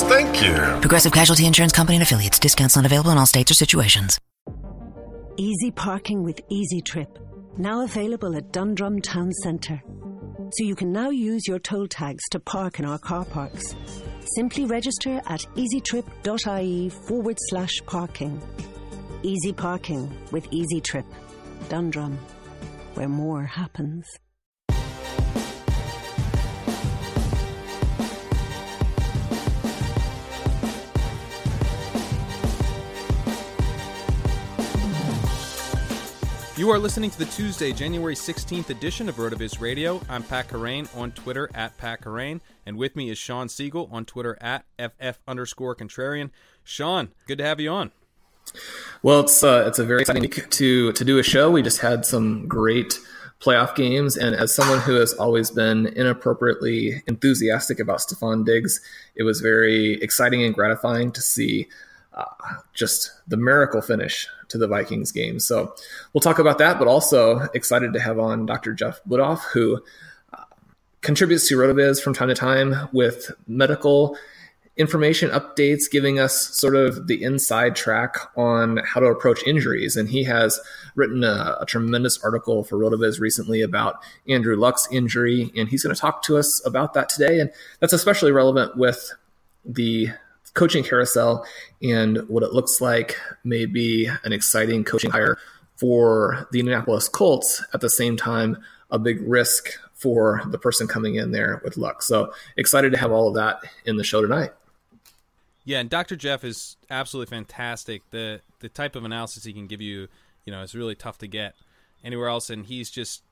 Thank you. Progressive Casualty Insurance Company and affiliates. Discounts not available in all states or situations. Easy parking with Easy Trip. Now available at Dundrum Town Centre. So you can now use your toll tags to park in our car parks. Simply register at easytrip.ie forward slash parking. Easy parking with Easy Trip. Dundrum, where more happens. You are listening to the Tuesday, January 16th edition of RotoViz Radio. I'm Pat Kerrane on Twitter at Pat Kerrane, and with me is Shawn Siegele on Twitter at FF underscore contrarian. Shawn, good to have you on. Well, it's uh, it's a very exciting week to to do a show. We just had some great playoff games, and as someone who has always been inappropriately enthusiastic about Stefon Diggs, it was very exciting and gratifying to see uh, just the miracle finish to the Vikings game. So we'll talk about that, but also excited to have on Dr. Jeff Budoff, who uh, contributes to RotoViz from time to time with medical information updates, giving us sort of the inside track on how to approach injuries. And he has written a, a tremendous article for RotoViz recently about Andrew Luck's injury, and he's going to talk to us about that today. And that's especially relevant with the coaching carousel and what it looks like may be an exciting coaching hire for the Indianapolis Colts at the same time a big risk for the person coming in there with luck. So excited to have all of that in the show tonight. Yeah, and Dr. Jeff is absolutely fantastic. The the type of analysis he can give you, you know, is really tough to get anywhere else and he's just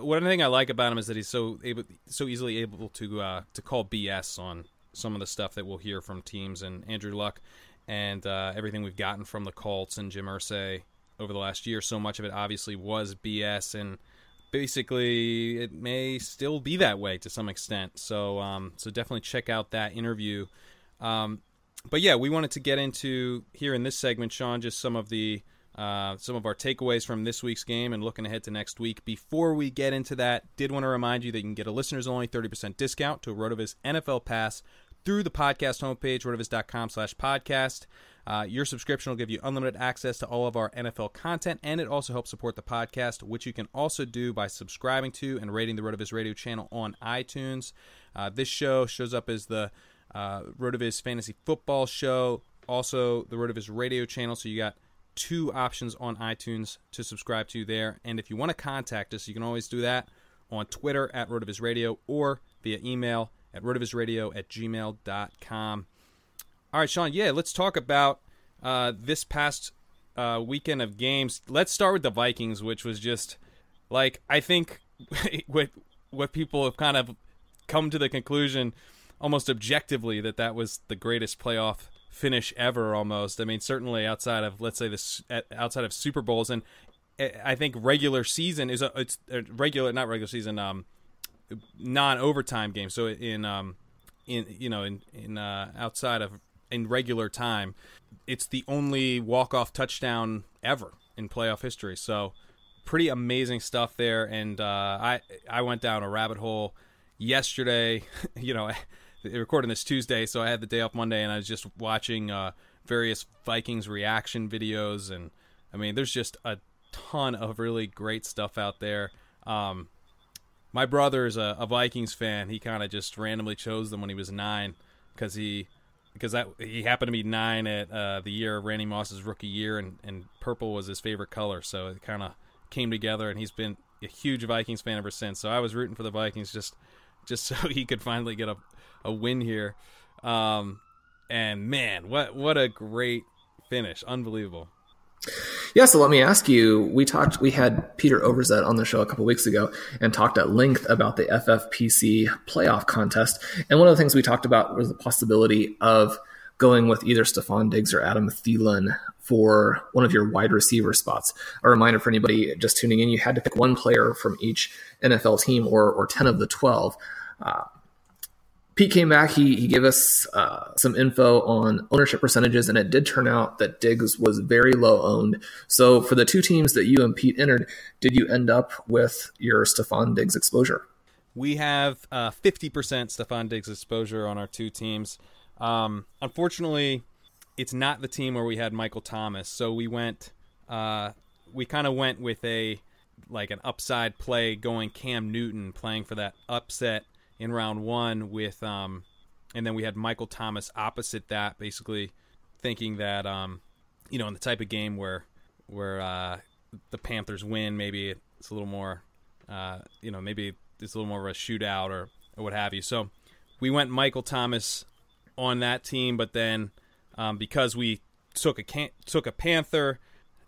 one thing I like about him is that he's so able so easily able to uh, to call BS on some of the stuff that we'll hear from teams and Andrew Luck and uh, everything we've gotten from the Colts and Jim Irsay over the last year. So much of it obviously was BS, and basically it may still be that way to some extent. So, um, so definitely check out that interview. Um, but yeah, we wanted to get into here in this segment, Shawn, just some of the uh, some of our takeaways from this week's game and looking ahead to next week. Before we get into that, did want to remind you that you can get a listeners only 30% discount to a RotoViz NFL Pass through the podcast homepage, rotoviz.com slash podcast. Uh, your subscription will give you unlimited access to all of our NFL content, and it also helps support the podcast, which you can also do by subscribing to and rating the Rotoviz Radio channel on iTunes. Uh, this show shows up as the uh, Rotoviz Fantasy Football Show also the Rotoviz radio channel. So you got two options on iTunes to subscribe to there. And if you want to contact us, you can always do that on Twitter at Rotoviz Radio or via email at rotovizradio at gmail.com. All right, Shawn, yeah, let's talk about uh, this past uh, weekend of games. Let's start with the Vikings, which was just like, I think what, what people have kind of come to the conclusion almost objectively that that was the greatest playoff finish ever almost i mean certainly outside of let's say this outside of super bowls and i think regular season is a it's a regular not regular season um non overtime game so in um in you know in in uh outside of in regular time it's the only walk off touchdown ever in playoff history. So pretty amazing stuff there. And uh i i went down a rabbit hole yesterday you know recording this Tuesday, so I had the day off Monday, and I was just watching uh, various Vikings reaction videos, and I mean, there's just a ton of really great stuff out there. Um, my brother is a, a Vikings fan. He kind of just randomly chose them when he was nine because he because that he happened to be nine at uh, the year of Randy Moss's rookie year, and, and purple was his favorite color. So it kind of came together, and he's been a huge Vikings fan ever since. So I was rooting for the Vikings just just so he could finally get a a win here. Um, and man, what what a great finish! Unbelievable. Yeah, so let me ask you. We talked. We had Peter Overzet on the show a couple weeks ago and talked at length about the FFPC playoff contest. And one of the things we talked about was the possibility of going with either Stefon Diggs or Adam Thielen for one of your wide receiver spots. A reminder for anybody just tuning in: you had to pick one player from each NFL team, or or ten of the twelve. Uh, Pete came back. He he gave us uh, some info on ownership percentages, and it did turn out that Diggs was very low owned. So for the two teams that you and Pete entered, did you end up with your Stefon Diggs exposure? We have uh, fifty percent Stefon Diggs exposure on our two teams. Um, unfortunately, it's not the team where we had Michael Thomas. So we went, uh, we kind of went with a like an upside play, going Cam Newton playing for that upset in round one with um, and then we had Michael Thomas opposite that, basically thinking that um, you know, in the type of game where where uh, the Panthers win, maybe it's a little more, uh, you know, maybe it's a little more of a shootout or, or what have you. So we went Michael Thomas on that team, but then um, because we took a can- took a Panther,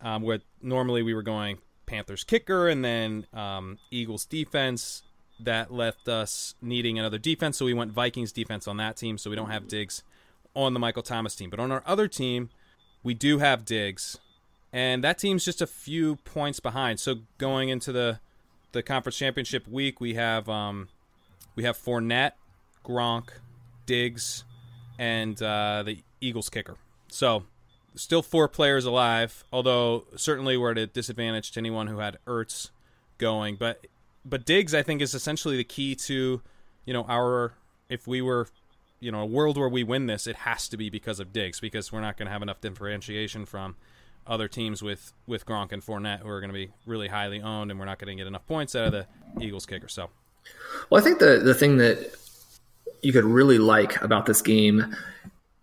um, where normally we were going Panthers kicker and then um, Eagles defense, that left us needing another defense. So we went Vikings defense on that team. So we don't have Diggs on the Michael Thomas team. But on our other team, we do have Diggs. And that team's just a few points behind. So going into the the conference championship week, we have um, we have Fournette, Gronk, Diggs, and uh, the Eagles kicker. So still four players alive, although certainly we're at a disadvantage to anyone who had Ertz going. But but Diggs, I think, is essentially the key to, you know, our if we were, you know, a world where we win this, it has to be because of Diggs because we're not going to have enough differentiation from other teams with with Gronk and Fournette who are going to be really highly owned, and we're not going to get enough points out of the Eagles kicker. So, well, I think the the thing that you could really like about this game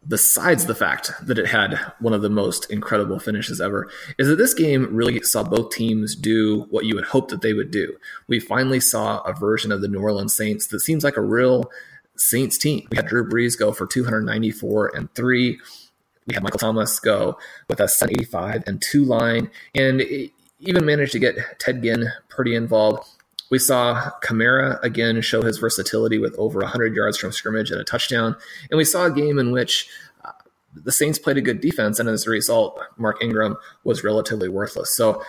besides the fact that it had one of the most incredible finishes ever, is that this game really saw both teams do what you would hope that they would do. We finally saw a version of the New Orleans Saints that seems like a real Saints team. We had Drew Brees go for 294 and three. We had Michael Thomas go with a 785 and two line, and even managed to get Ted Ginn pretty involved. We saw Kamara again show his versatility with over 100 yards from scrimmage and a touchdown. And we saw a game in which uh, the Saints played a good defense, and as a result, Mark Ingram was relatively worthless. So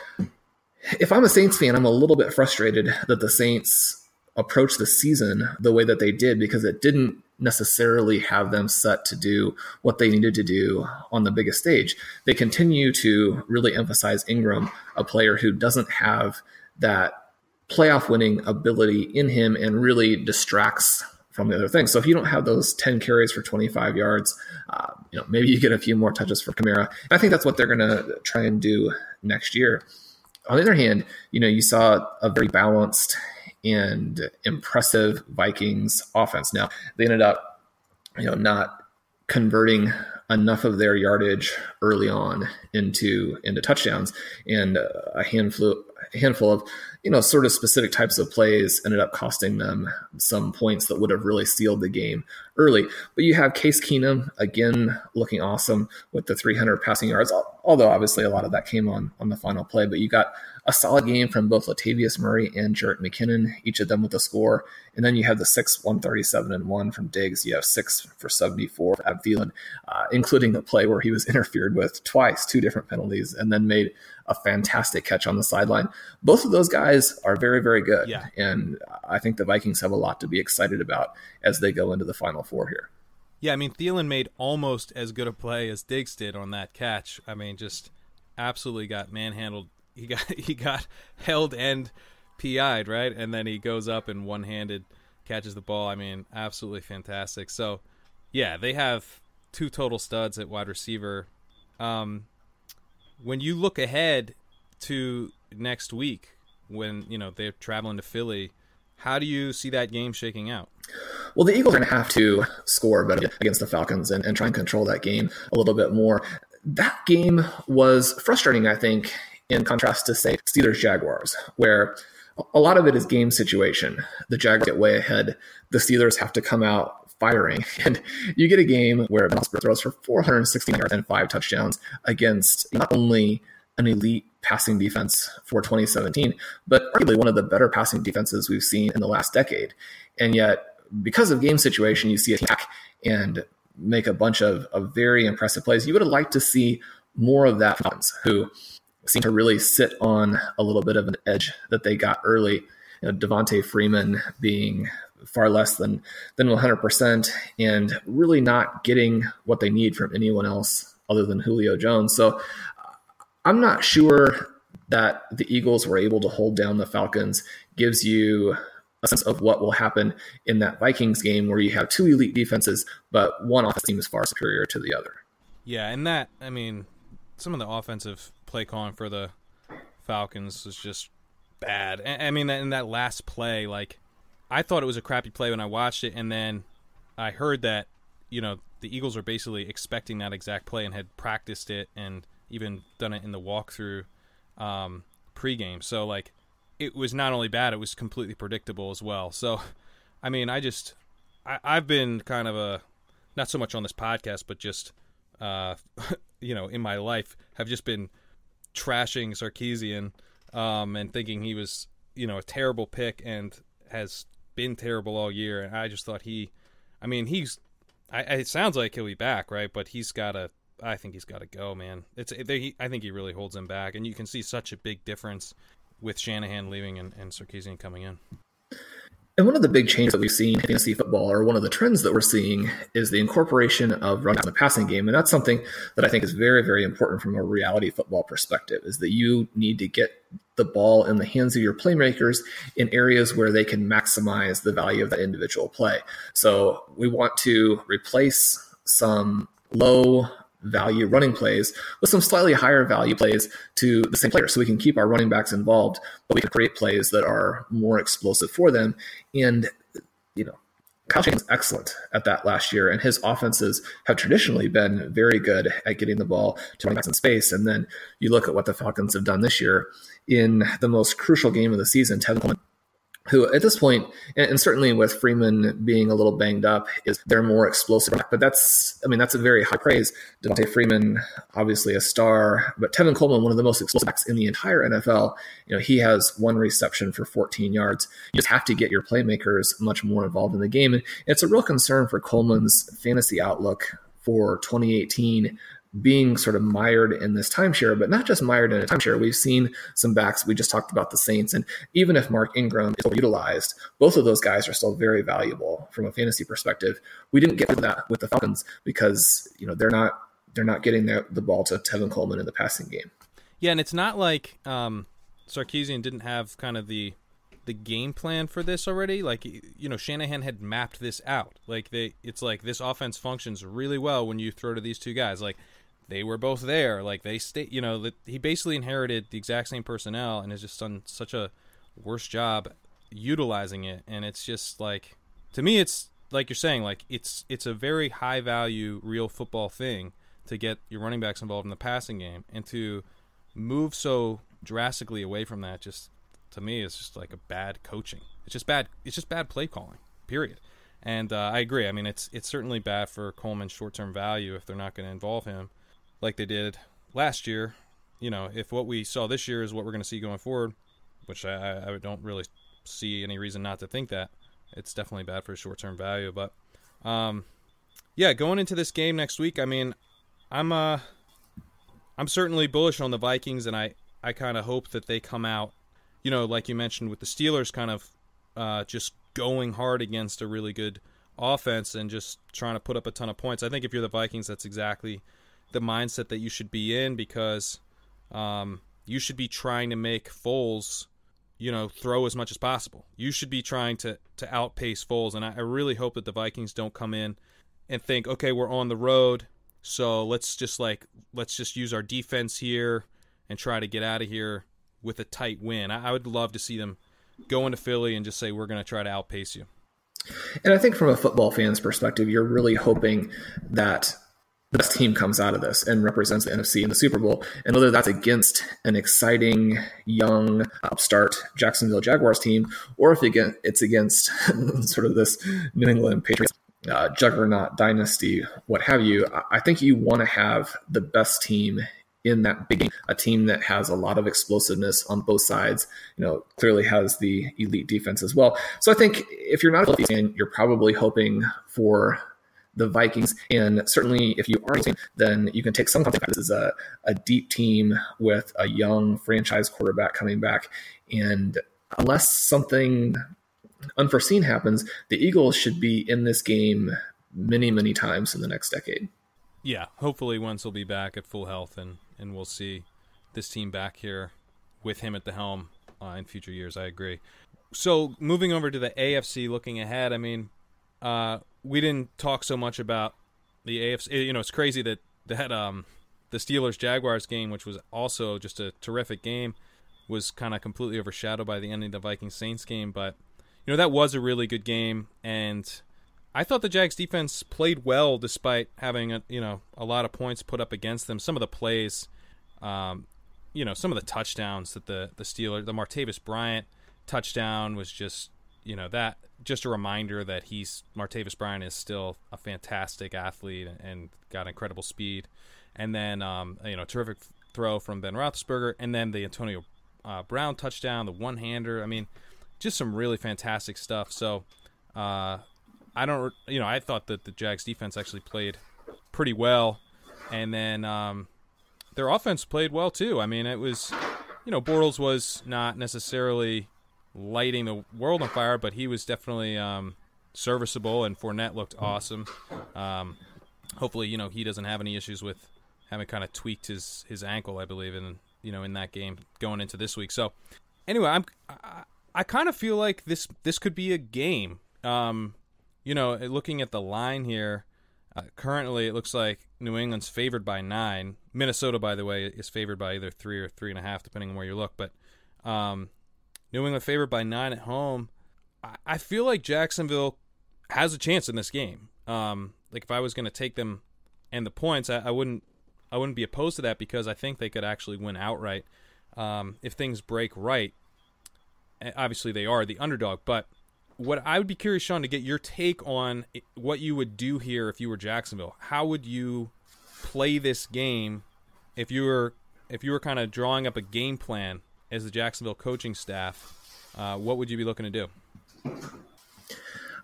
if I'm a Saints fan, I'm a little bit frustrated that the Saints approached the season the way that they did because it didn't necessarily have them set to do what they needed to do on the biggest stage. They continue to really emphasize Ingram, a player who doesn't have that playoff winning ability in him and really distracts from the other things. So if you don't have those 10 carries for 25 yards, uh, you know, maybe you get a few more touches for Kamara. I think that's what they're going to try and do next year. On the other hand, you know, you saw a very balanced and impressive Vikings offense. Now, they ended up, you know, not converting enough of their yardage early on into into touchdowns, and a handful a handful of you know sort of specific types of plays ended up costing them some points that would have really sealed the game early. But you have Case Keenum again looking awesome with the 300 passing yards, although obviously a lot of that came on on the final play. But you got a solid game from both Latavius Murray and Jerick McKinnon, each of them with a score. And then you have the six 137 and one from Diggs. You have six for 74 for Ab Thielen, uh, including the play where he was interfered with twice, two different penalties, and then made a fantastic catch on the sideline. Both of those guys are very, very good. Yeah. And I think the Vikings have a lot to be excited about as they go into the final four here. Yeah, I mean Thielen made almost as good a play as Diggs did on that catch. I mean, just absolutely got manhandled he got he got held and PI'd, right? And then he goes up and one handed catches the ball. I mean, absolutely fantastic. So, yeah, they have two total studs at wide receiver. Um, when you look ahead to next week, when you know they're traveling to Philly, how do you see that game shaking out? Well, the Eagles are going to have to score better against the Falcons and, and try and control that game a little bit more. That game was frustrating, I think, in contrast to, say, Steelers Jaguars, where a lot of it is game situation. The Jags get way ahead. The Steelers have to come out firing. And you get a game where Ben throws for 469 yards and five touchdowns against not only an elite passing defense for 2017, but arguably one of the better passing defenses we've seen in the last decade. And yet, because of game situation, you see a attack and make a bunch of, of very impressive plays. You would have liked to see more of that from who seem to really sit on a little bit of an edge that they got early. You know, Devonta Freeman being far less than than 100% and really not getting what they need from anyone else other than Julio Jones. So uh, I'm not sure that the Eagles were able to hold down the Falcons gives you a sense of what will happen in that Vikings game where you have two elite defenses, but one offense seems far superior to the other. Yeah, and that I mean, some of the offensive play calling for the Falcons was just bad. I mean, in that last play, like I thought it was a crappy play when I watched it, and then I heard that you know the Eagles were basically expecting that exact play and had practiced it and even done it in the walkthrough um, pregame. So like it was not only bad, it was completely predictable as well. So I mean, I just I, I've been kind of a not so much on this podcast, but just uh, you know in my life have just been trashing Sarkisian um, and thinking he was, you know, a terrible pick and has been terrible all year. And I just thought he, I mean, he's, I, it sounds like he'll be back, right? But he's got to, I think he's got to go, man. It's, they, I think he really holds him back, and you can see such a big difference with Shanahan leaving and, and Sarkisian coming in. And one of the big changes that we've seen in fantasy football, or one of the trends that we're seeing, is the incorporation of running in the passing game. And that's something that I think is very, very important from a reality football perspective, is that you need to get the ball in the hands of your playmakers in areas where they can maximize the value of that individual play. So we want to replace some low value running plays with some slightly higher value plays to the same player so we can keep our running backs involved, but we can create plays that are more explosive for them. And, you know, Kyle Shanahan's excellent at that last year, and his offenses have traditionally been very good at getting the ball to running backs in space. And then you look at what the Falcons have done this year in the most crucial game of the season. Tevin Coleman who at this point, and certainly with Freeman being a little banged up, is they're more explosive. Back. But that's, I mean, that's a very high praise. Devonta Freeman, obviously a star, but Tevin Coleman, one of the most explosive backs in the entire NFL. You know, he has one reception for 14 yards. You just have to get your playmakers much more involved in the game. And it's a real concern for Coleman's fantasy outlook for 2018 being sort of mired in this timeshare, but not just mired in a timeshare. We've seen some backs. We just talked about the Saints, and even if Mark Ingram is utilized, both of those guys are still very valuable from a fantasy perspective. We didn't get that with the Falcons because you know they're not they're not getting the, the ball to Tevin Coleman in the passing game. Yeah, and it's not like um, Sarkisian didn't have kind of the the game plan for this already. Like you know, Shanahan had mapped this out. Like they, it's like this offense functions really well when you throw to these two guys. Like they were both there. Like they stay, you know, he basically inherited the exact same personnel and has just done such a worse job utilizing it. And it's just like, to me, it's like you're saying, like it's it's a very high value real football thing to get your running backs involved in the passing game and to move so drastically away from that just to me is just like a bad coaching. It's just bad. It's just bad play calling. Period. And uh, I agree. I mean, it's it's certainly bad for Coleman's short term value if they're not going to involve him like they did last year. You know, if what we saw this year is what we're going to see going forward, which I, I don't really see any reason not to think that it's definitely bad for short term value. But um, yeah, going into this game next week, I mean, I'm uh, I'm certainly bullish on the Vikings, and I I kind of hope that they come out, you know, like you mentioned with the Steelers, kind of uh, just going hard against a really good offense and just trying to put up a ton of points. I think if you're the Vikings, that's exactly the mindset that you should be in because um, you should be trying to make Foles, you know, throw as much as possible. You should be trying to to outpace Foles, and I, I really hope that the Vikings don't come in and think, okay, we're on the road, so let's just like let's just use our defense here and try to get out of here with a tight win. I, I would love to see them go into Philly and just say we're going to try to outpace you. And I think from a football fan's perspective, you're really hoping that the best team comes out of this and represents the NFC in the Super Bowl. And whether that's against an exciting, young, upstart Jacksonville Jaguars team, or if it's against sort of this New England Patriots uh, juggernaut dynasty, what have you, I think you want to have the best team in that big game, a team that has a lot of explosiveness on both sides, you know, clearly has the elite defense as well. So I think if you're not a fan, you're probably hoping for the Vikings. And certainly if you are, then you can take some confidence. This is a, a deep team with a young franchise quarterback coming back. And unless something unforeseen happens, the Eagles should be in this game many, many times in the next decade. Yeah, hopefully Wentz will be back at full health and and we'll see this team back here with him at the helm uh, in future years. I agree. So moving over to the AFC, looking ahead, I mean, uh, we didn't talk so much about the AFC. You know, it's crazy that that um, the Steelers Jaguars game, which was also just a terrific game, was kind of completely overshadowed by the ending of the Vikings Saints game. But you know, that was a really good game, and I thought the Jags defense played well despite having a, you know a lot of points put up against them. Some of the plays, um, you know, some of the touchdowns that the the Steelers, the Martavis Bryant touchdown was just you know that just a reminder that he's Martavis Bryant is still a fantastic athlete and got incredible speed. And then um, you know terrific throw from Ben Roethlisberger, and then the Antonio uh, Brown touchdown, the one hander. I mean, just some really fantastic stuff. So. Uh, I don't, you know, I thought that the Jags defense actually played pretty well, and then um, their offense played well too. I mean, it was, you know, Bortles was not necessarily lighting the world on fire, but he was definitely um, serviceable, and Fournette looked awesome. Um, hopefully, you know, he doesn't have any issues with having kind of tweaked his his ankle, I believe, in you know in that game going into this week. So, anyway, I'm I, I kind of feel like this this could be a game. Um, you know, looking at the line here, uh, currently it looks like New England's favored by nine. Minnesota, by the way, is favored by either three or three and a half, depending on where you look. But um, New England favored by nine at home. I, I feel like Jacksonville has a chance in this game. Um, like if I was going to take them and the points, I, I, wouldn't. I wouldn't be opposed to that because I think they could actually win outright um, if things break right. Obviously, they are the underdog, but what I would be curious, Shawn, to get your take on what you would do here if you were Jacksonville. How would you play this game if you were if you were kind of drawing up a game plan as the Jacksonville coaching staff? Uh, what would you be looking to do? I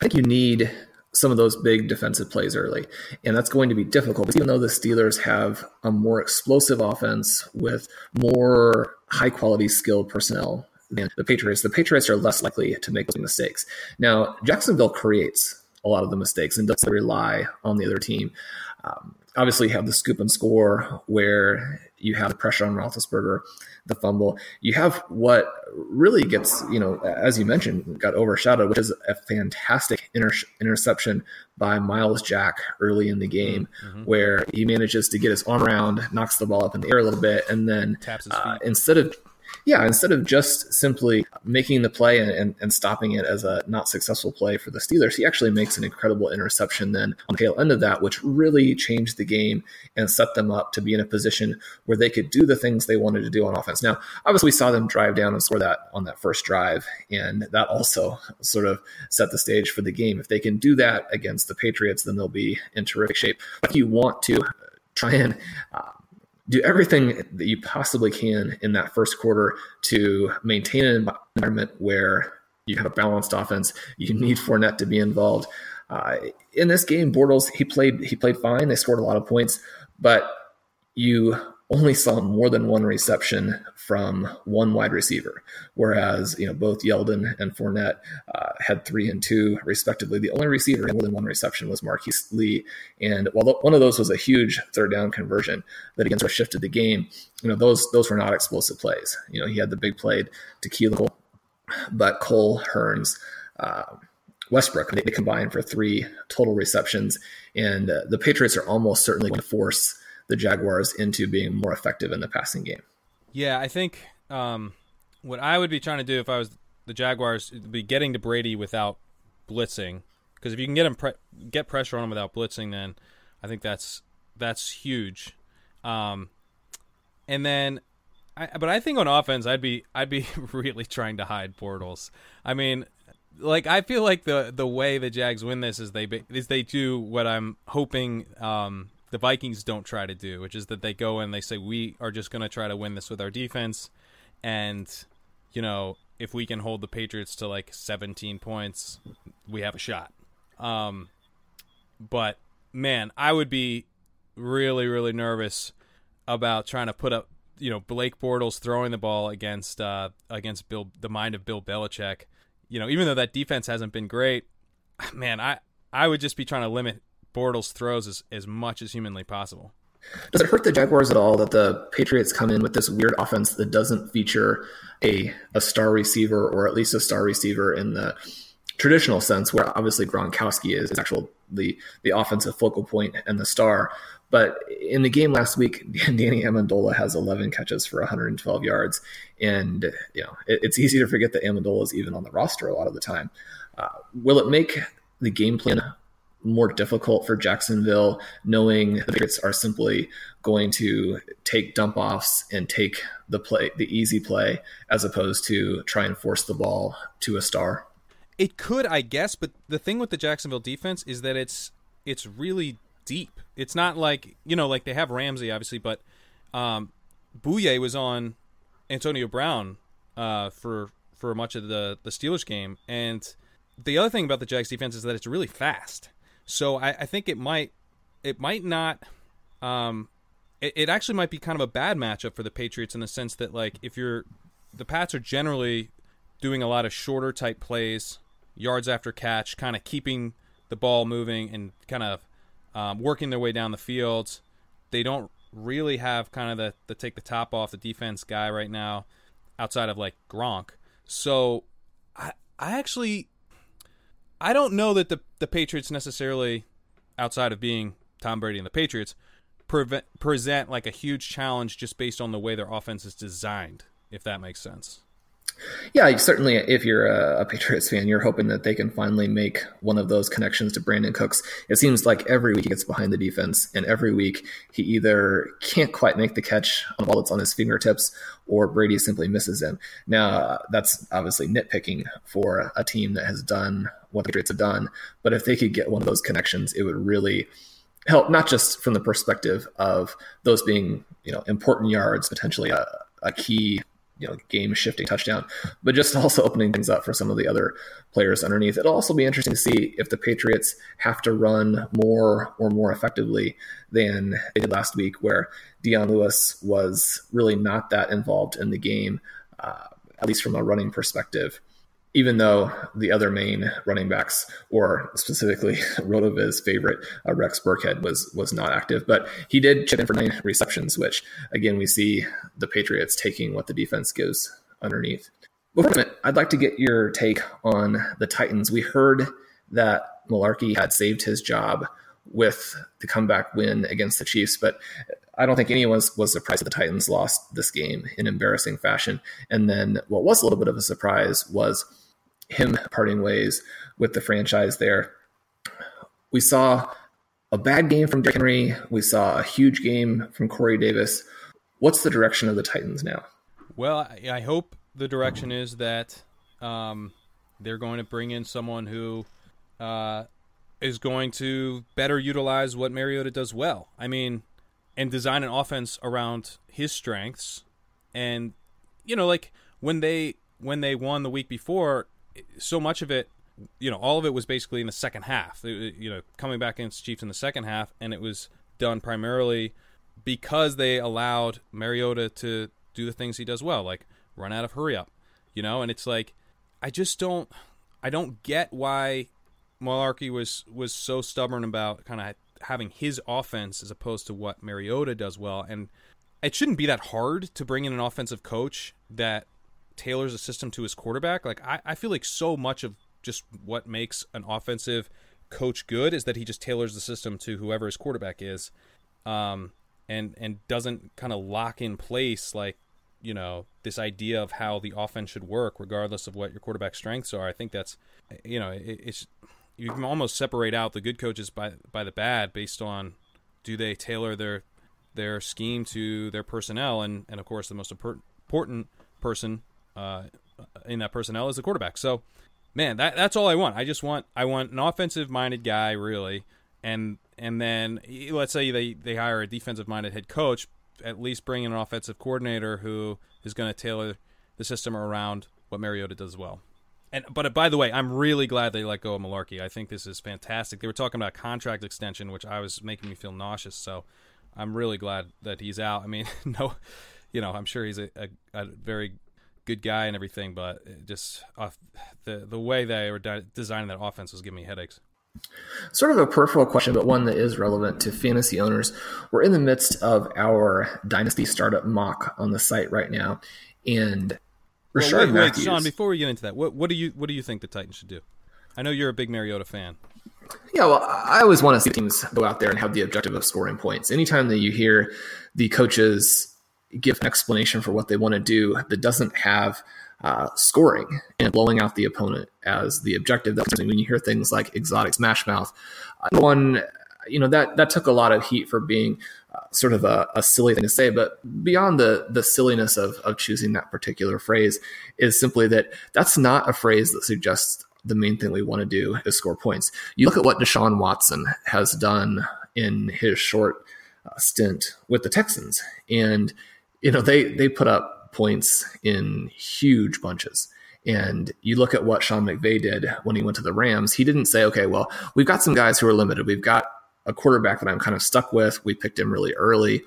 think you need some of those big defensive plays early, and that's going to be difficult. Even though the Steelers have a more explosive offense with more high quality skilled personnel than the Patriots. The Patriots are less likely to make those mistakes. Now, Jacksonville creates a lot of the mistakes and doesn't rely on the other team. Um, obviously, you have the scoop and score where you have the pressure on Roethlisberger, the fumble. You have what really gets, you know, as you mentioned, got overshadowed, which is a fantastic inter- interception by Myles Jack early in the game, mm-hmm. where he manages to get his arm around, knocks the ball up in the air a little bit, and then taps his uh, instead of Yeah, instead of just simply making the play and, and, stopping it as a not successful play for the Steelers, he actually makes an incredible interception then on the tail end of that, which really changed the game and set them up to be in a position where they could do the things they wanted to do on offense. Now, obviously, we saw them drive down and score that on that first drive, and that also sort of set the stage for the game. If they can do that against the Patriots, then they'll be in terrific shape. If you want to try and uh, do everything that you possibly can in that first quarter to maintain an environment where you have a balanced offense. You need Fournette to be involved. Uh, in this game, Bortles he played he played fine. They scored a lot of points, but you only saw more than one reception from one wide receiver, whereas you know both Yeldon and Fournette uh, had three and two respectively. The only receiver in more than one reception was Marquise Lee, and while one of those was a huge third down conversion that again sort of shifted the game, you know those those were not explosive plays. You know he had the big play to Keelan, but Cole Hurns. Uh, Westbrook. They, they combined for three total receptions, and uh, the Patriots are almost certainly going to force the Jaguars into being more effective in the passing game. Yeah, I think um, what I would be trying to do if I was the Jaguars would be getting to Brady without blitzing, because if you can get him pre- get pressure on him without blitzing, then I think that's that's huge. Um, and then, I, but I think on offense, I'd be I'd be really trying to hide Bortles. I mean, like I feel like the the way the Jags win this is they is they do what I'm hoping um, the Vikings don't try to do, which is that they go and they say we are just going to try to win this with our defense, and you know if we can hold the Patriots to like 17 points, we have a shot. Um, but man, I would be really really nervous about trying to put up you know Blake Bortles throwing the ball against uh, against Bill the mind of Bill Belichick. You know, even though that defense hasn't been great, man, I I would just be trying to limit Bortles throws as, as much as humanly possible. Does it hurt the Jaguars at all that the Patriots come in with this weird offense that doesn't feature a a star receiver or at least a star receiver in the traditional sense, where obviously Gronkowski is, is actual the the offensive focal point and the star. But in the game last week, Danny Amendola has 11 catches for 112 yards, and you know it, it's easy to forget that Amendola is even on the roster a lot of the time. Uh, will it make the game plan more difficult for Jacksonville, knowing the Patriots are simply going to take dump offs and take the play, the easy play, as opposed to try and force the ball to a star. It could, I guess, but the thing with the Jacksonville defense is that it's it's really deep. It's not like you know, like they have Ramsey obviously, but um, Bouye was on Antonio Brown uh, for for much of the the Steelers game, and the other thing about the Jags defense is that it's really fast. So I, I think it might it might not um it, it actually might be kind of a bad matchup for the Patriots in the sense that like if you're the Pats are generally doing a lot of shorter type plays, yards after catch, kind of keeping the ball moving and kind of um, working their way down the field. They don't really have kind of the, the take the top off the defense guy right now, outside of like Gronk. So I I actually I don't know that the the Patriots necessarily, outside of being Tom Brady and the Patriots, prevent, present like a huge challenge just based on the way their offense is designed. If that makes sense. Yeah, certainly. If you're a, Patriots fan, you're hoping that they can finally make one of those connections to Brandin Cooks. It seems like every week he gets behind the defense, and every week he either can't quite make the catch on the ball that's on his fingertips, or Brady simply misses him. Now, that's obviously nitpicking for a team that has done what the Patriots have done, but if they could get one of those connections, it would really help. Not just from the perspective of those being, you know, important yards, potentially a, a key you know game shifting touchdown, but just also opening things up for some of the other players underneath. It'll also be interesting to see if the Patriots have to run more or more effectively than they did last week, where Dion Lewis was really not that involved in the game, uh, at least from a running perspective even though the other main running backs, or specifically Rotoviz favorite uh, Rex Burkhead, was was not active, but he did chip in for nine receptions, which again we see the Patriots taking what the defense gives underneath. Before I'd like to get your take on the Titans. We heard that Mularkey had saved his job with the comeback win against the Chiefs, but I don't think anyone was surprised that the Titans lost this game in embarrassing fashion. And then what was a little bit of a surprise was him parting ways with the franchise there. We saw a bad game from Derrick Henry. We saw a huge game from Corey Davis. What's the direction of the Titans now? Well, I hope the direction is that um, they're going to bring in someone who uh, is going to better utilize what Mariota does well. I mean, and design an offense around his strengths. And you know, like when they when they won the week before, so much of it, you know, all of it was basically in the second half. You know, coming back against Chiefs in the second half, and it was done primarily because they allowed Mariota to do the things he does well, like run out of hurry up. You know, and it's like I just don't I don't get why Mularkey was was so stubborn about kind of having his offense as opposed to what Mariota does well. And it shouldn't be that hard to bring in an offensive coach that tailors a system to his quarterback. Like I, I feel like so much of just what makes an offensive coach good is that he just tailors the system to whoever his quarterback is. Um, and and doesn't kind of lock in place like you know this idea of how the offense should work regardless of what your quarterback strengths are i think that's you know it, it's you can almost separate out the good coaches by by the bad based on do they tailor their their scheme to their personnel and and of course the most important person uh, in that personnel is the quarterback. So man, that that's all I want. I just want I want an offensive minded guy really and and then let's say they they hire a defensive minded head coach, at least bring in an offensive coordinator who is going to tailor the system around what Mariota does well. And but by the way, I'm really glad they let go of Mularkey. I think this is fantastic. They were talking about contract extension, which I was making me feel nauseous. So I'm really glad that he's out. I mean, no, you know, I'm sure he's a, a, a very good guy and everything, but just uh, the the way they were de- designing that offense was giving me headaches. Sort of a peripheral question, but one that is relevant to fantasy owners. We're in the midst of our dynasty startup mock on the site right now, and Rishard well, wait, Matthews. Wait, Shawn, before we get into that, what, what do you what do you think the Titans should do? I know you're a big Mariota fan. Yeah, well, I always want to see teams go out there and have the objective of scoring points. Anytime that you hear the coaches give an explanation for what they want to do that doesn't have uh, scoring and blowing out the opponent as the objective, that's when you hear things like exotic smash mouth. Uh, one, you know, that that took a lot of heat for being uh, sort of a, a, silly thing to say, but beyond the the silliness of of choosing that particular phrase is simply that that's not a phrase that suggests the main thing we want to do is score points. You look at what Deshaun Watson has done in his short uh, stint with the Texans, and you know they they put up points in huge bunches. And you look at what Sean McVay did when he went to the Rams. He didn't say, "Okay, well, we've got some guys who are limited. We've got a quarterback that I'm kind of stuck with. We picked him really early,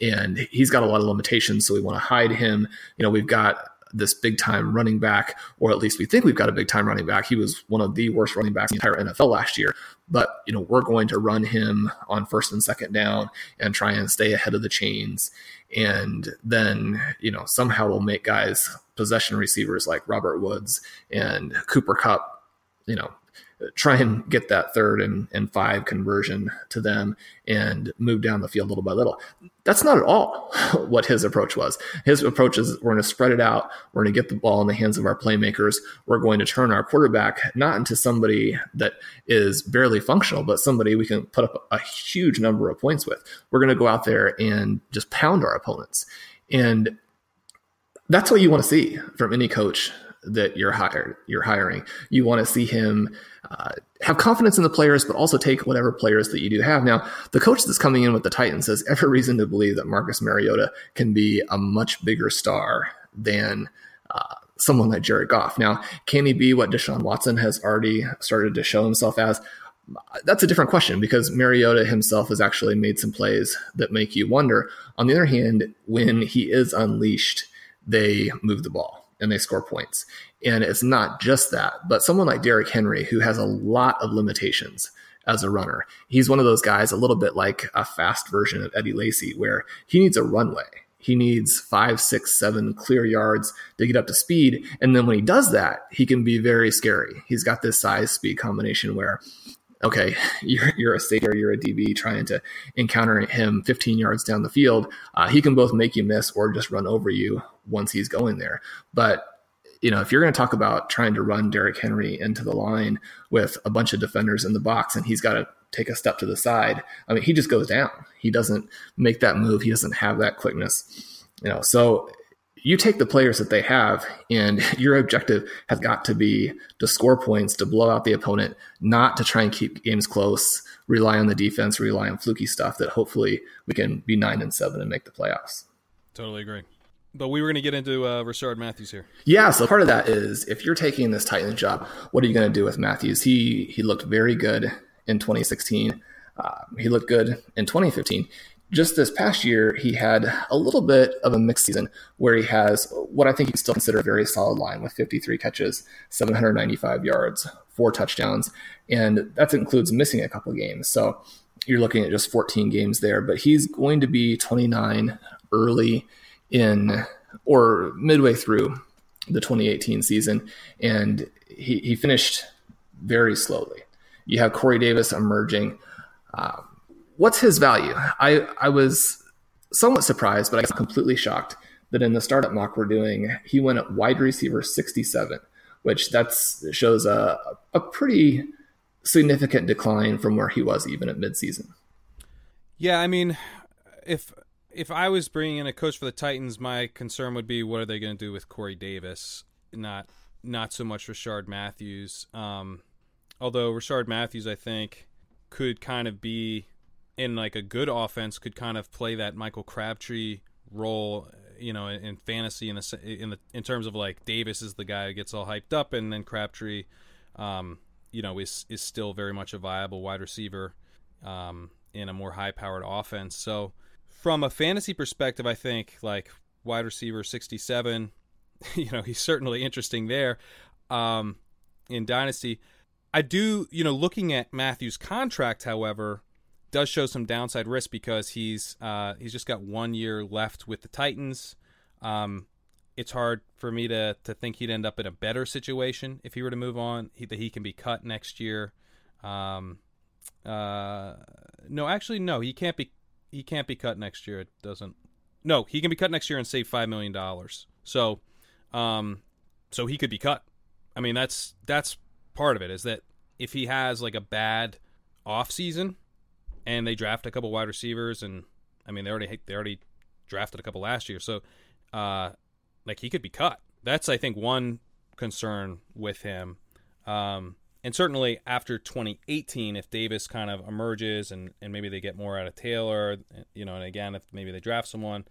and he's got a lot of limitations, so we want to hide him. You know, we've got this big time running back, or at least we think we've got a big time running back. He was one of the worst running backs in the entire NFL last year. But, you know, we're going to run him on first and second down and try and stay ahead of the chains. And then, you know, somehow we'll make guys possession receivers like Robert Woods and Cooper Kupp, you know, try and get that third and, and five conversion to them and move down the field little by little. That's not at all what his approach was. His approach is we're going to spread it out. We're going to get the ball in the hands of our playmakers. We're going to turn our quarterback not into somebody that is barely functional, but somebody we can put up a huge number of points with. We're going to go out there and just pound our opponents. And that's what you want to see from any coach that you're hired you're hiring. You want to see him uh, have confidence in the players, but also take whatever players that you do have. Now, the coach that's coming in with the Titans has every reason to believe that Marcus Mariota can be a much bigger star than uh, someone like Jared Goff. Now, can he be what Deshaun Watson has already started to show himself as? That's a different question because Mariota himself has actually made some plays that make you wonder. On the other hand, when he is unleashed, they move the ball and they score points. And it's not just that, but someone like Derrick Henry, who has a lot of limitations as a runner, he's one of those guys, a little bit like a fast version of Eddie Lacy, where he needs a runway. He needs five, six, seven clear yards to get up to speed. And then when he does that, he can be very scary. He's got this size speed combination where okay, you're you're a safety or you're a DB trying to encounter him 15 yards down the field. Uh, he can both make you miss or just run over you once he's going there. But you know, if you're going to talk about trying to run Derrick Henry into the line with a bunch of defenders in the box and he's got to take a step to the side, I mean, he just goes down. He doesn't make that move. He doesn't have that quickness. You know, so you take the players that they have, and your objective has got to be to score points, to blow out the opponent, not to try and keep games close, rely on the defense, rely on fluky stuff that hopefully we can be nine and seven and make the playoffs. Totally agree. But we were going to get into uh, Rishard Matthews here. Yeah, so part of that is if you're taking this Titans job, what are you going to do with Matthews? He he looked very good in 2016. Uh, he looked good in 2015 just this past year, he had a little bit of a mixed season where he has what I think you still consider a very solid line with 53 catches, 795 yards, four touchdowns, and that includes missing a couple games. So you're looking at just 14 games there, but he's going to be 29 early in or midway through the 2018 season, and he, he finished very slowly. You have Corey Davis emerging. Um, what's his value? I, I was somewhat surprised, but I got completely shocked that in the startup mock we're doing, he went at wide receiver 67, which that's shows a, a pretty significant decline from where he was even at midseason. Yeah, I mean, if if I was bringing in a coach for the Titans, my concern would be what are they going to do with Corey Davis, not not so much Rishard Matthews. Um, although Rishard Matthews, I think, could kind of be in like a good offense could kind of play that Michael Crabtree role, you know, in, in fantasy in the in the in terms of like Davis is the guy who gets all hyped up, and then Crabtree, um, you know, is is still very much a viable wide receiver um, in a more high powered offense. So from a fantasy perspective, I think like wide receiver sixty seven, you know, he's certainly interesting there. Um, in dynasty, I do, you know, looking at Matthews' contract, however does show some downside risk because he's uh, he's just got one year left with the Titans. Um, it's hard for me to to think he'd end up in a better situation if he were to move on. He, that he can be cut next year. Um, uh, no, actually, no, he can't be. He can't be cut next year. It doesn't. No, he can be cut next year and save five million dollars. So, um, so he could be cut. I mean, that's that's part of it. Is that if he has like a bad off season, and they draft a couple wide receivers, and I mean they already they already drafted a couple last year, so uh, like he could be cut. That's I think one concern with him. Um, and certainly after 2018, if Davis kind of emerges and, and maybe they get more out of Taylor, you know, and again, if maybe they draft someone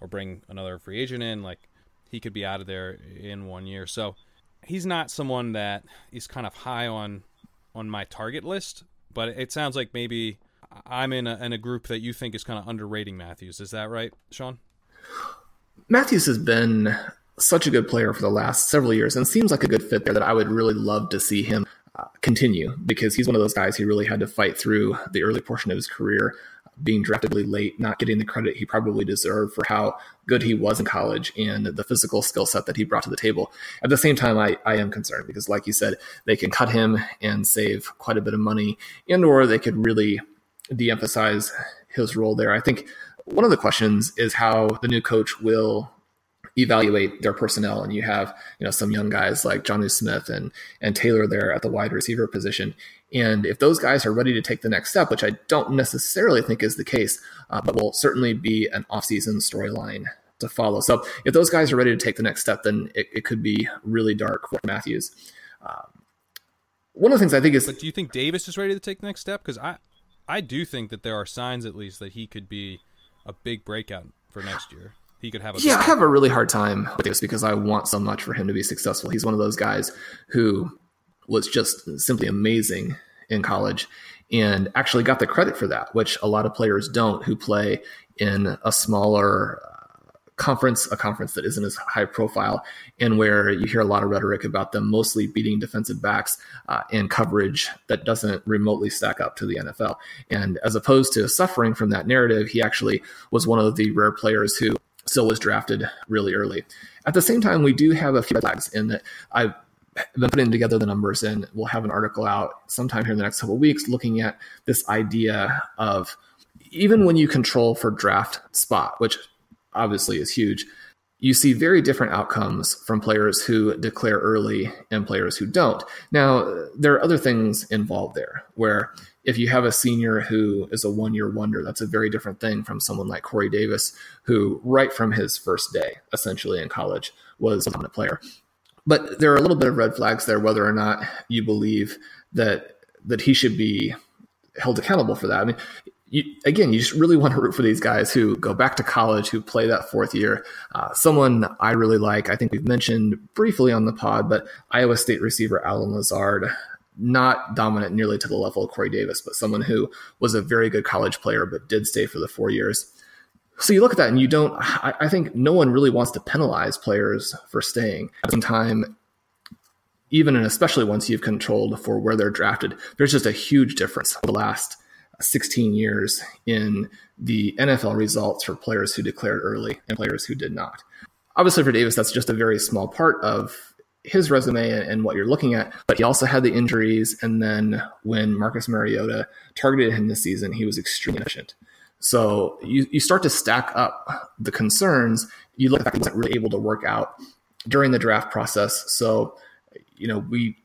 or bring another free agent in, like he could be out of there in one year. So he's not someone that is kind of high on on my target list, but it sounds like maybe I'm in a, in a group that you think is kind of underrating Matthews. Is that right, Shawn? Matthews has been such a good player for the last several years and seems like a good fit there that I would really love to see him uh, continue because he's one of those guys who really had to fight through the early portion of his career being drafted really late, not getting the credit he probably deserved for how good he was in college and the physical skill set that he brought to the table. At the same time, I, I am concerned because, like you said, they can cut him and save quite a bit of money, and or they could really de-emphasize his role there. I think one of the questions is how the new coach will evaluate their personnel. And you have you know some young guys like Jonnu Smith and and Taylor there at the wide receiver position. And if those guys are ready to take the next step which I don't necessarily think is the case uh, but will certainly be an offseason storyline to follow. So if those guys are ready to take the next step then it, it could be really dark for Matthews. Um, one of the things I think is but do you think Davis is ready to take the next step? Because I I do think that there are signs, at least, that he could be a big breakout for next year. He could have a yeah. I have a really hard time with this because I want so much for him to be successful. He's one of those guys who was just simply amazing in college and actually got the credit for that, which a lot of players don't who play in a smaller conference, a conference that isn't as high profile, and where you hear a lot of rhetoric about them mostly beating defensive backs uh, in coverage that doesn't remotely stack up to the NFL. And as opposed to suffering from that narrative, he actually was one of the rare players who still was drafted really early. At the same time, we do have a few flags in that I've been putting together the numbers and we'll have an article out sometime here in the next couple weeks looking at this idea of even when you control for draft spot, which obviously is huge, you see very different outcomes from players who declare early and players who don't. Now, there are other things involved there where if you have a senior who is a one year wonder, that's a very different thing from someone like Corey Davis, who right from his first day, essentially in college, was a dominant player. But there are a little bit of red flags there, whether or not you believe that that he should be held accountable for that. I mean, you, again, you just really want to root for these guys who go back to college, who play that fourth year. Uh, someone I really like, I think we've mentioned briefly on the pod, but Iowa State receiver Allen Lazard, not dominant nearly to the level of Corey Davis, but someone who was a very good college player, but did stay for the four years. So you look at that and you don't, I, I think no one really wants to penalize players for staying. At the same time, even and especially once you've controlled for where they're drafted, there's just a huge difference the last 16 years in the NFL results for players who declared early and players who did not. Obviously, for Davis, that's just a very small part of his resume and, what you're looking at, but he also had the injuries. And then when Marcus Mariota targeted him this season, he was extremely efficient. So you, you start to stack up the concerns. You look at the fact he wasn't really able to work out during the draft process. So, you know, we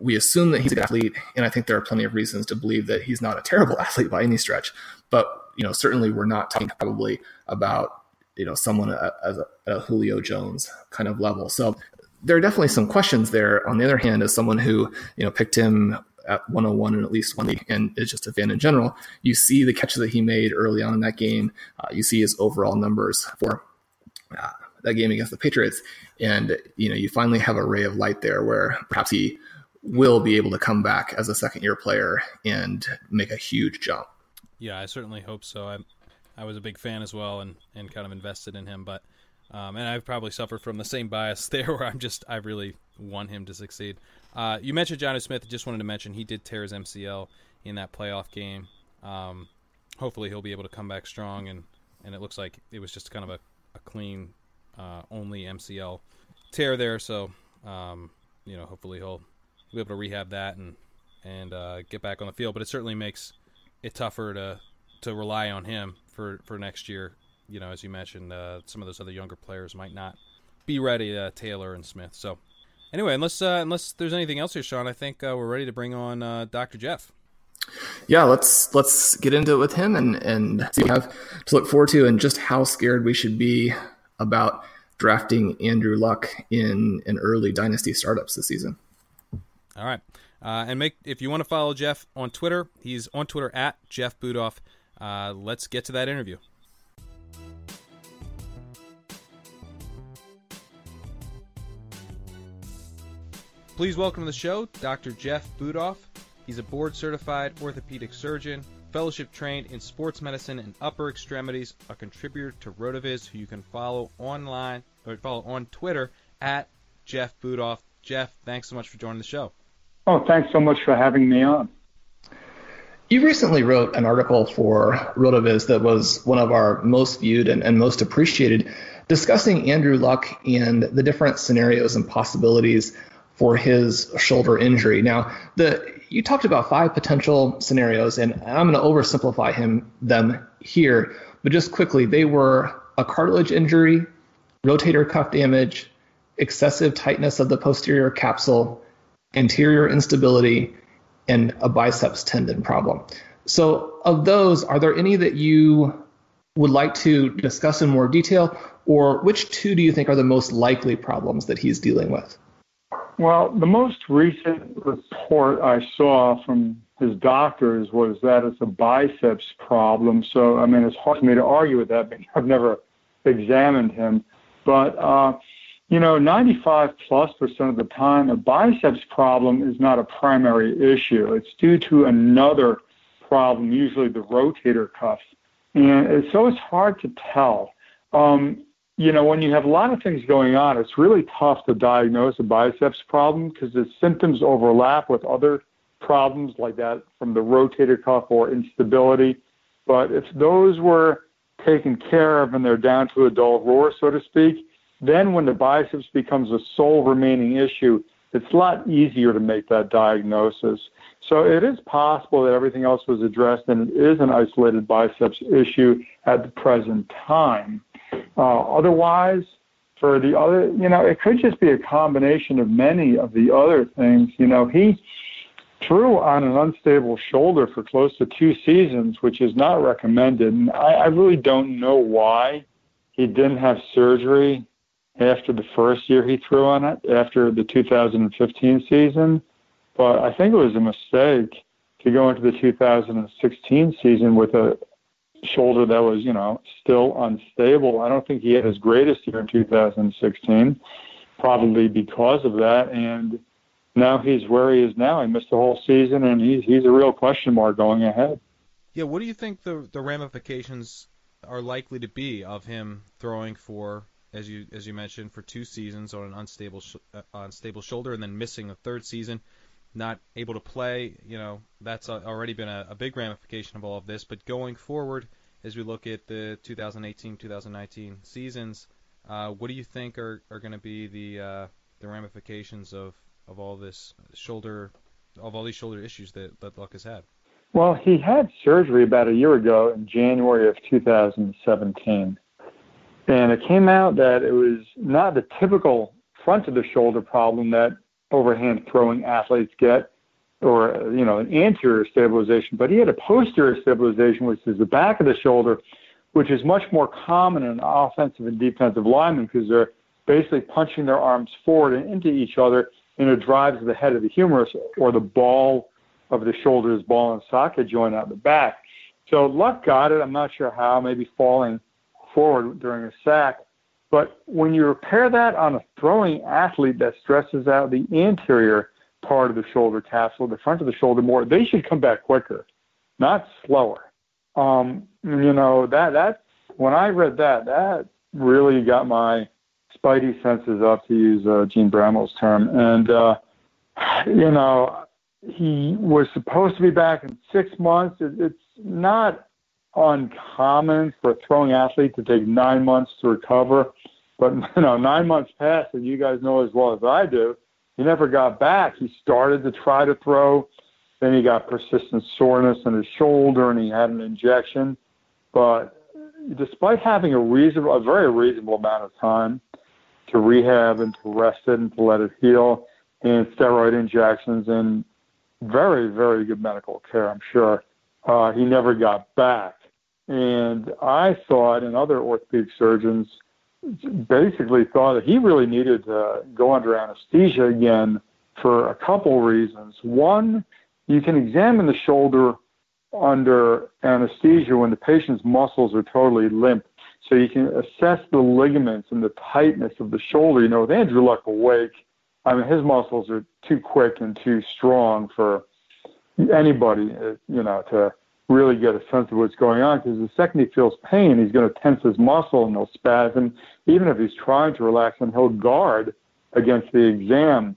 we assume that he's a good athlete, and I think there are plenty of reasons to believe that he's not a terrible athlete by any stretch. But you know, certainly we're not talking probably about you know someone at, a, a Julio Jones kind of level. So there are definitely some questions there. On the other hand, as someone who you know picked him at 101 and at least one league and is just a fan in general, you see the catches that he made early on in that game. Uh, you see his overall numbers for uh, that game against the Patriots, and you know you finally have a ray of light there where perhaps he will be able to come back as a second year player and make a huge jump. Yeah, I certainly hope so. I I was a big fan as well and, and kind of invested in him, but um, and I've probably suffered from the same bias there where I'm just I really want him to succeed. Uh, you mentioned Jonnu Smith. Just wanted to mention he did tear his MCL in that playoff game. Um, hopefully he'll be able to come back strong and and it looks like it was just kind of a, a clean uh, only MCL tear there. So um, you know hopefully he'll be able to rehab that and and uh, get back on the field. But it certainly makes it tougher to to rely on him for for next year. You know, as you mentioned, uh, some of those other younger players might not be ready. Uh, Taylor and Smith. So anyway, unless uh, unless there's anything else here, Shawn, I think uh, we're ready to bring on uh, Dr. Jeff. Yeah, let's let's get into it with him and and see what we have to look forward to and just how scared we should be about drafting Andrew Luck in an early dynasty startups this season. All right. Uh, and make if you want to follow Jeff on Twitter, he's on Twitter at Jeff Budoff. Uh, let's get to that interview. Please welcome to the show Dr. Jeff Budoff. He's a board certified orthopedic surgeon, fellowship trained in sports medicine and upper extremities, a contributor to Rotoviz, who you can follow online or follow on Twitter at Jeff Budoff. Jeff, thanks so much for joining the show. Oh, thanks so much for having me on. You recently wrote an article for Rotoviz that was one of our most viewed and, and most appreciated, discussing Andrew Luck and the different scenarios and possibilities for his shoulder injury. Now, the you talked about five potential scenarios, and I'm going to oversimplify him them here, but just quickly, they were a cartilage injury, rotator cuff damage, excessive tightness of the posterior capsule, anterior instability, and a biceps tendon problem. So, of those, are there any that you would like to discuss in more detail, or which two do you think are the most likely problems that he's dealing with? Well, the most recent report I saw from his doctors was that it's a biceps problem. So, I mean, it's hard for me to argue with that because I've never examined him. But uh, you know, 95 plus percent of the time, a biceps problem is not a primary issue. It's due to another problem, usually the rotator cuff. And so it's hard to tell. Um, you know, when you have a lot of things going on, it's really tough to diagnose a biceps problem because the symptoms overlap with other problems like that from the rotator cuff or instability. But if those were taken care of and they're down to a dull roar, so to speak, then, when the biceps becomes the sole remaining issue, it's a lot easier to make that diagnosis. So it is possible that everything else was addressed and it is an isolated biceps issue at the present time. Uh, otherwise, for the other, you know, it could just be a combination of many of the other things. You know, he threw on an unstable shoulder for close to two seasons, which is not recommended. And I, I really don't know why he didn't have surgery after the first year he threw on it, after the 2015 season. But I think it was a mistake to go into the 2016 season with a shoulder that was, you know, still unstable. I don't think he had his greatest year in 2016, probably because of that. And now he's where he is now. He missed the whole season, and he's he's a real question mark going ahead. Yeah, what do you think the the ramifications are likely to be of him throwing for, as you as you mentioned, for two seasons on an unstable sh- uh, unstable shoulder, and then missing a third season, not able to play? You know, that's already been a, a big ramification of all of this. But going forward, as we look at the 2018-2019 seasons, uh, what do you think are, are going to be the uh, the ramifications of of all this shoulder, of all these shoulder issues that, that Luck has had? Well, he had surgery about a year ago in January of 2017. And it came out that it was not the typical front of the shoulder problem that overhand throwing athletes get, or you know, an anterior stabilization, but he had a posterior stabilization, which is the back of the shoulder, which is much more common in offensive and defensive linemen because they're basically punching their arms forward and into each other and it drives the head of the humerus or the ball of the shoulder's ball and socket joint out the back. So Luck got it. I'm not sure how, maybe falling forward during a sack. But when you repair that on a throwing athlete that stresses out the anterior part of the shoulder capsule, the front of the shoulder more, they should come back quicker, not slower. Um, you know, that that when I read that, that really got my spidey senses up, to use uh, Jene Bramel's term. And, uh, you know, he was supposed to be back in six months. It, it's not uncommon for a throwing athlete to take nine months to recover. But, you know, nine months passed, and you guys know as well as I do, he never got back. He started to try to throw. Then he got persistent soreness in his shoulder, and he had an injection. But despite having a reasonable, a very reasonable amount of time, to rehab and to rest it and to let it heal, and steroid injections and very, very good medical care, I'm sure. Uh, he never got back. And I thought, and other orthopedic surgeons basically thought that he really needed to go under anesthesia again for a couple reasons. One, you can examine the shoulder under anesthesia when the patient's muscles are totally limp so you can assess the ligaments and the tightness of the shoulder. You know, with Andrew Luck awake, I mean, his muscles are too quick and too strong for anybody, uh, you know, to really get a sense of what's going on. Because the second he feels pain, he's going to tense his muscle and he'll spasm. Even if he's trying to relax, and he'll guard against the exam.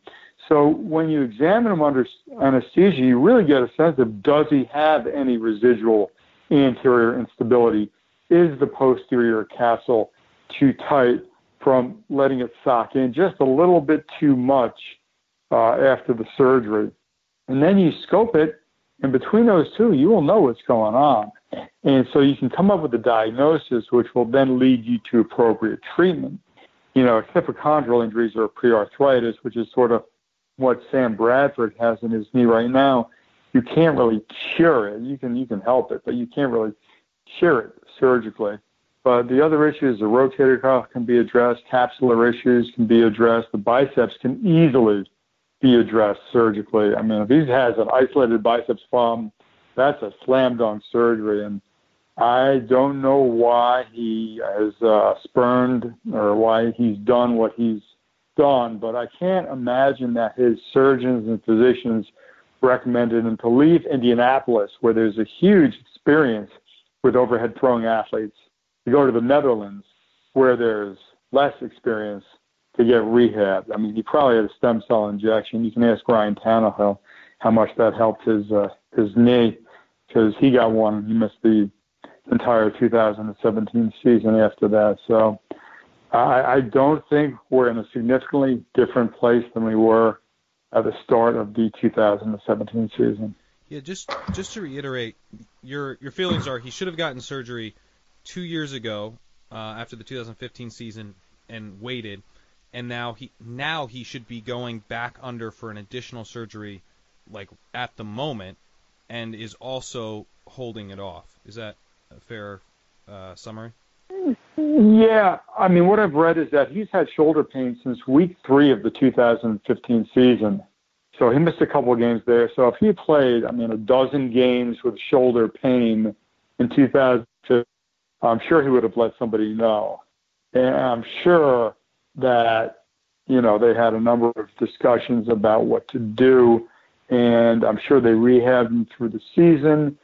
So when you examine him under anesthesia, you really get a sense of does he have any residual anterior instability is the posterior capsule too tight from letting it sock in just a little bit too much uh, after the surgery. And then you scope it, and between those two, you will know what's going on. And so you can come up with a diagnosis, which will then lead you to appropriate treatment. You know, hypochondral injuries or pre-arthritis, which is sort of what Sam Bradford has in his knee right now. You can't really cure it. You can you can help it, but you can't really cure it surgically. But the other issues, the rotator cuff can be addressed, capsular issues can be addressed, the biceps can easily be addressed surgically. I mean, if he has an isolated biceps problem, that's a slam dunk surgery. And I don't know why he has uh, spurned or why he's done what he's done, but I can't imagine that his surgeons and physicians recommended him to leave Indianapolis, where there's a huge experience with overhead throwing athletes. You go to the Netherlands where there's less experience to get rehab. I mean, he probably had a stem cell injection. You can ask Ryan Tannehill how much that helped his uh, his knee because he got one and he missed the entire 2017 season after that. So I, I don't think we're in a significantly different place than we were at the start of the 2017 season. Yeah, just just to reiterate, your your feelings are he should have gotten surgery two years ago uh, after the 2015 season and waited, and now he now he should be going back under for an additional surgery, like at the moment, and is also holding it off. Is that a fair uh, summary? Yeah, I mean, what I've read is that he's had shoulder pain since week three of the 2015 season. So he missed a couple of games there. So if he played, I mean, a dozen games with shoulder pain in 2015, I'm sure he would have let somebody know. And I'm sure that, you know, they had a number of discussions about what to do. And I'm sure they rehabbed him through the season.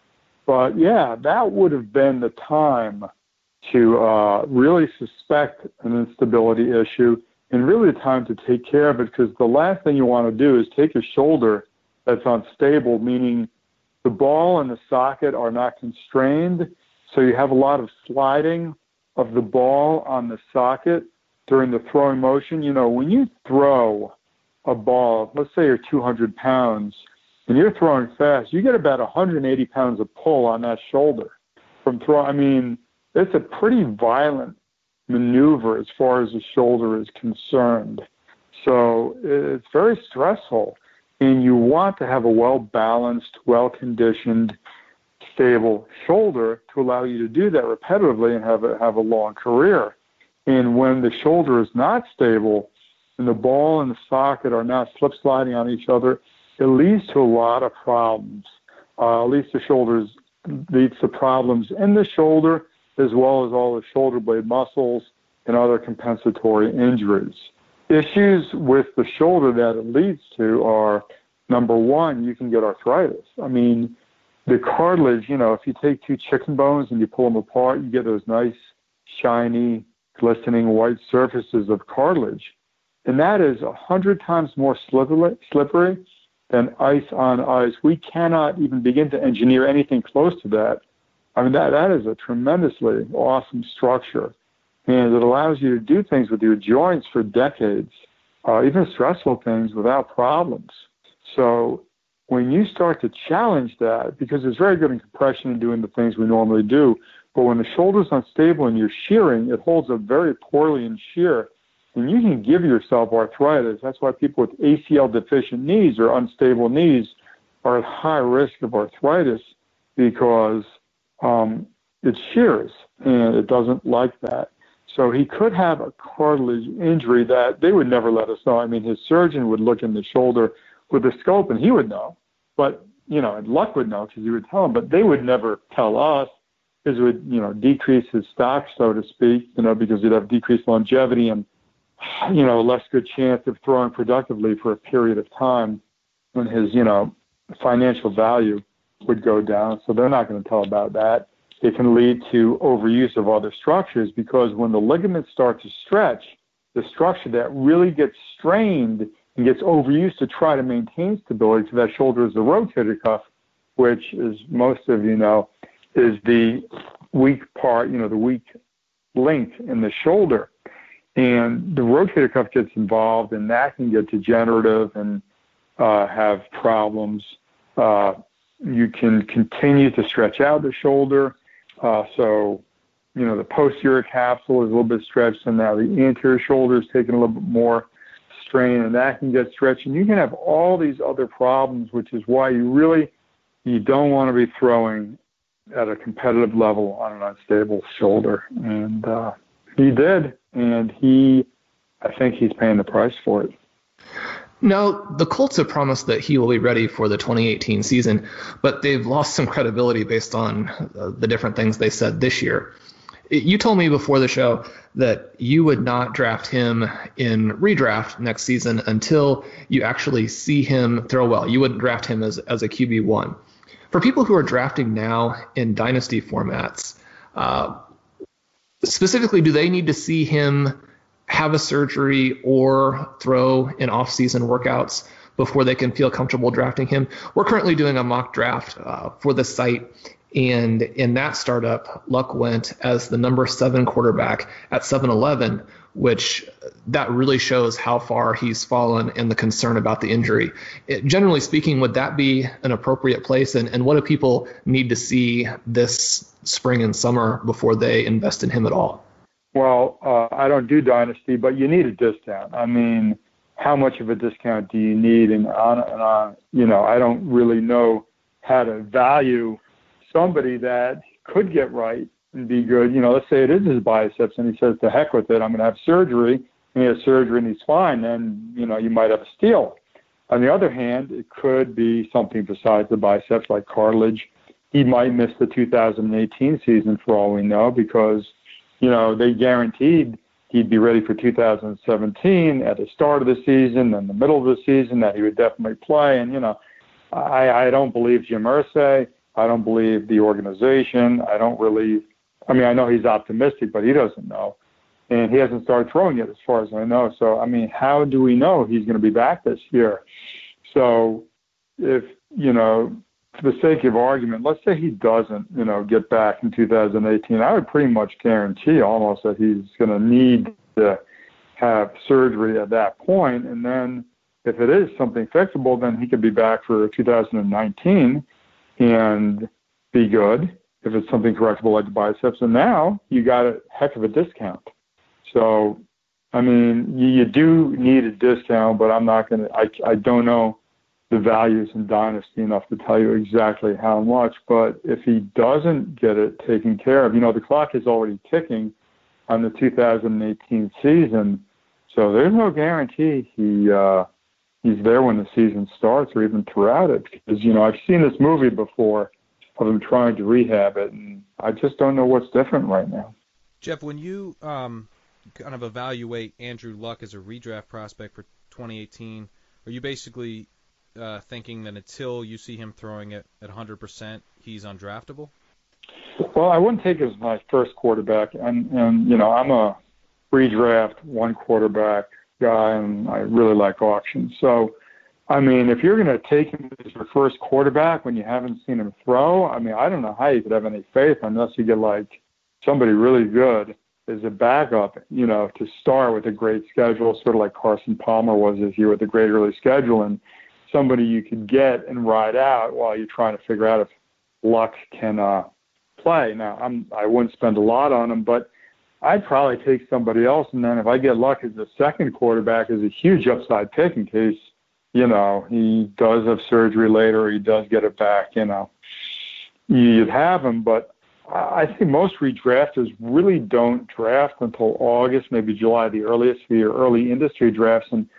But yeah, that would have been the time to uh, really suspect an instability issue and really the time to take care of it because the last thing you want to do is take a shoulder that's unstable, meaning the ball and the socket are not constrained. So you have a lot of sliding of the ball on the socket during the throwing motion. You know, when you throw a ball, let's say you're 200 pounds, and you're throwing fast, you get about 180 pounds of pull on that shoulder from throw. I mean, it's a pretty violent maneuver as far as the shoulder is concerned. So it's very stressful. And you want to have a well balanced, well conditioned, stable shoulder to allow you to do that repetitively and have a, have a long career. And when the shoulder is not stable and the ball and the socket are not slip sliding on each other, it leads to a lot of problems. Uh, least the shoulders leads to problems in the shoulder as well as all the shoulder blade muscles and other compensatory injuries. Issues with the shoulder that it leads to are number one, you can get arthritis. I mean, the cartilage, you know, if you take two chicken bones and you pull them apart, you get those nice, shiny, glistening white surfaces of cartilage. And that is a hundred times more slippery, slippery than ice on ice. We cannot even begin to engineer anything close to that I mean, that, that is a tremendously awesome structure. And it allows you to do things with your joints for decades, uh, even stressful things without problems. So when you start to challenge that, because it's very good in compression and doing the things we normally do, but when the shoulder's unstable and you're shearing, it holds up very poorly in shear. And you can give yourself arthritis. That's why people with ACL deficient knees or unstable knees are at high risk of arthritis because um, it shears and it doesn't like that. So he could have a cartilage injury that they would never let us know. I mean, his surgeon would look in the shoulder with a scope and he would know. But, you know, and Luck would know because he would tell him, but they would never tell us it would, you know, decrease his stock, so to speak, you know, because he'd have decreased longevity and, you know, less good chance of throwing productively for a period of time when his, you know, financial value would go down. So they're not going to tell about that. It can lead to overuse of other structures because when the ligaments start to stretch, the structure that really gets strained and gets overused to try to maintain stability to that shoulder is the rotator cuff, which, as most of you know, is the weak part, you know, the weak link in the shoulder. And the rotator cuff gets involved, and that can get degenerative and uh, have problems. Uh, you can continue to stretch out the shoulder. Uh, so, you know, the posterior capsule is a little bit stretched, and now the anterior shoulder is taking a little bit more strain, and that can get stretched. And you can have all these other problems, which is why you really you don't want to be throwing at a competitive level on an unstable shoulder. And uh, he did, and he, I think he's paying the price for it. Now, the Colts have promised that he will be ready for the 2018 season, but they've lost some credibility based on uh, the different things they said this year. You told me before the show that you would not draft him in redraft next season until you actually see him throw well. You wouldn't draft him as, as a QB1. For people who are drafting now in dynasty formats, uh, specifically, do they need to see him have a surgery or throw in off-season workouts before they can feel comfortable drafting him. We're currently doing a mock draft uh, for the site, And in that startup, Luck went as the number seven quarterback at 7 Eleven, which that really shows how far he's fallen and the concern about the injury. It, generally speaking, would that be an appropriate place? And, and what do people need to see this spring and summer before they invest in him at all? Well, uh, I don't do Dynasty, but you need a discount. I mean, how much of a discount do you need? And on and on. You know, I don't really know how to value somebody that could get right be good. You know, let's say it is his biceps, and he says, "To heck with it, I'm going to have surgery." And he has surgery and he's fine. Then you know you might have a steal. On the other hand, it could be something besides the biceps, like cartilage. He might miss the 2018 season for all we know because you know they guaranteed he'd be ready for 2017 at the start of the season and the middle of the season that he would definitely play. And you know, I I don't believe Jim Irsay. I don't believe the organization. I don't really. I mean, I know he's optimistic, but he doesn't know, and he hasn't started throwing yet, as far as I know. So, I mean, how do we know he's going to be back this year? So, if you know, for the sake of argument, let's say he doesn't, you know, get back in 2018, I would pretty much guarantee almost that he's going to need to have surgery at that point. and then if it is something fixable, then he could be back for 2019 and be good if it's something correctable like the biceps. And now you got a heck of a discount. So, I mean, you, you do need a discount, but I'm not going to, I, don't know the values in Dynasty enough to tell you exactly how much. But if he doesn't get it taken care of, you know, the clock is already ticking on the 2018 season. So there's no guarantee he, uh, he's there when the season starts or even throughout it. Because you know I've seen this movie before of him trying to rehab it, and I just don't know what's different right now. Jeff, when you um, kind of evaluate Andrew Luck as a redraft prospect for 2018, are you basically uh, thinking that until you see him throwing it at 100%, he's undraftable? Well, I wouldn't take him as my first quarterback, and and you know I'm a redraft one quarterback guy, and I really like auctions. So, I mean, if you're going to take him as your first quarterback when you haven't seen him throw, I mean, I don't know how you could have any faith unless you get like somebody really good as a backup, you know, to start with a great schedule, sort of like Carson Palmer was this year with a great early schedule, and somebody you could get and ride out while you're trying to figure out if Luck can uh, play. Now, I'm I wouldn't spend a lot on him, but I'd probably take somebody else, and then if I get luck as a second quarterback, is a huge upside pick in case you know he does have surgery later, he does get it back. You know, you'd have him, but I think most redrafters really don't draft until August, maybe July, the earliest for your early industry drafts, and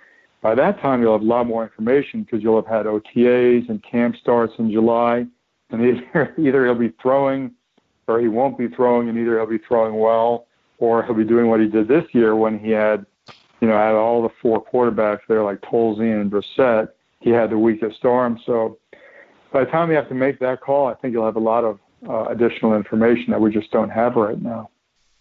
by that time you'll have a lot more information because you'll have had OTAs and camp starts in July, and either either he'll be throwing or he won't be throwing, and either he'll be throwing well or he'll be doing what he did this year when he had, you know, out of all the four quarterbacks there like Tolzien and Brissett. He had the weakest arm. So by the time you have to make that call, I think you'll have a lot of uh, additional information that we just don't have right now.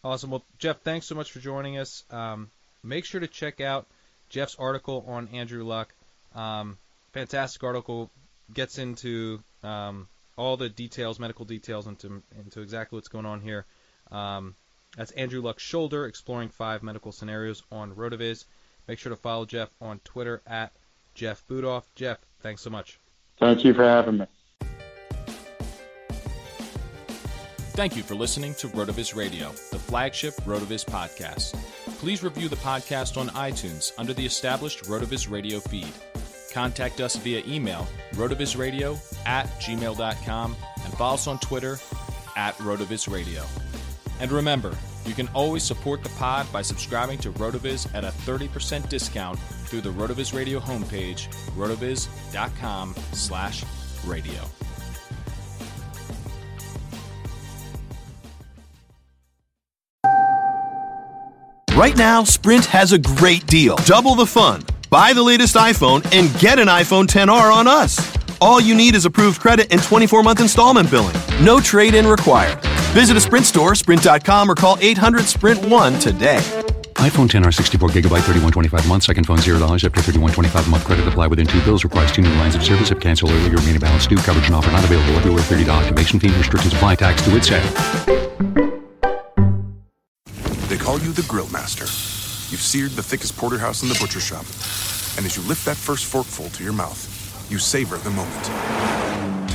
Awesome. Well, Jeff, thanks so much for joining us. Um, make sure to check out Jeff's article on Andrew Luck. Um, fantastic article. Gets into um, all the details, medical details, into into exactly what's going on here. That's Andrew Luck's shoulder, exploring five medical scenarios on Rotoviz. Make sure to follow Jeff on Twitter at Jeff Budoff. Jeff, thanks so much. Thank you for having me. Thank you for listening to Rotoviz Radio, the flagship Rotoviz podcast. Please review the podcast on iTunes under the established Rotoviz Radio feed. Contact us via email, rotovizradio at gmail.com, and follow us on Twitter at rotovizradio. And remember, you can always support the pod by subscribing to Rotoviz at a 30% discount through the Rotoviz Radio homepage, rotoviz.com slash radio. Right now, Sprint has a great deal. Double the fun. Buy the latest iPhone and get an iPhone 10R on us. All you need is approved credit and 24 month installment billing. No trade in required. Visit a Sprint store, sprint.com, or call 800 Sprint 1 today. iPhone 10R 64 gigabyte 3125 a month. Second phone $0 after 3125 a month. Credit apply within two bills. Requires two new lines of service. If cancel early, your remaining balance due. Coverage and offer not available everywhere. $30 activation fee. Restrictions apply. Tax to its They call you the Grill Master. You've seared the thickest porterhouse in the butcher shop. And as you lift that first forkful to your mouth, you savor the moment to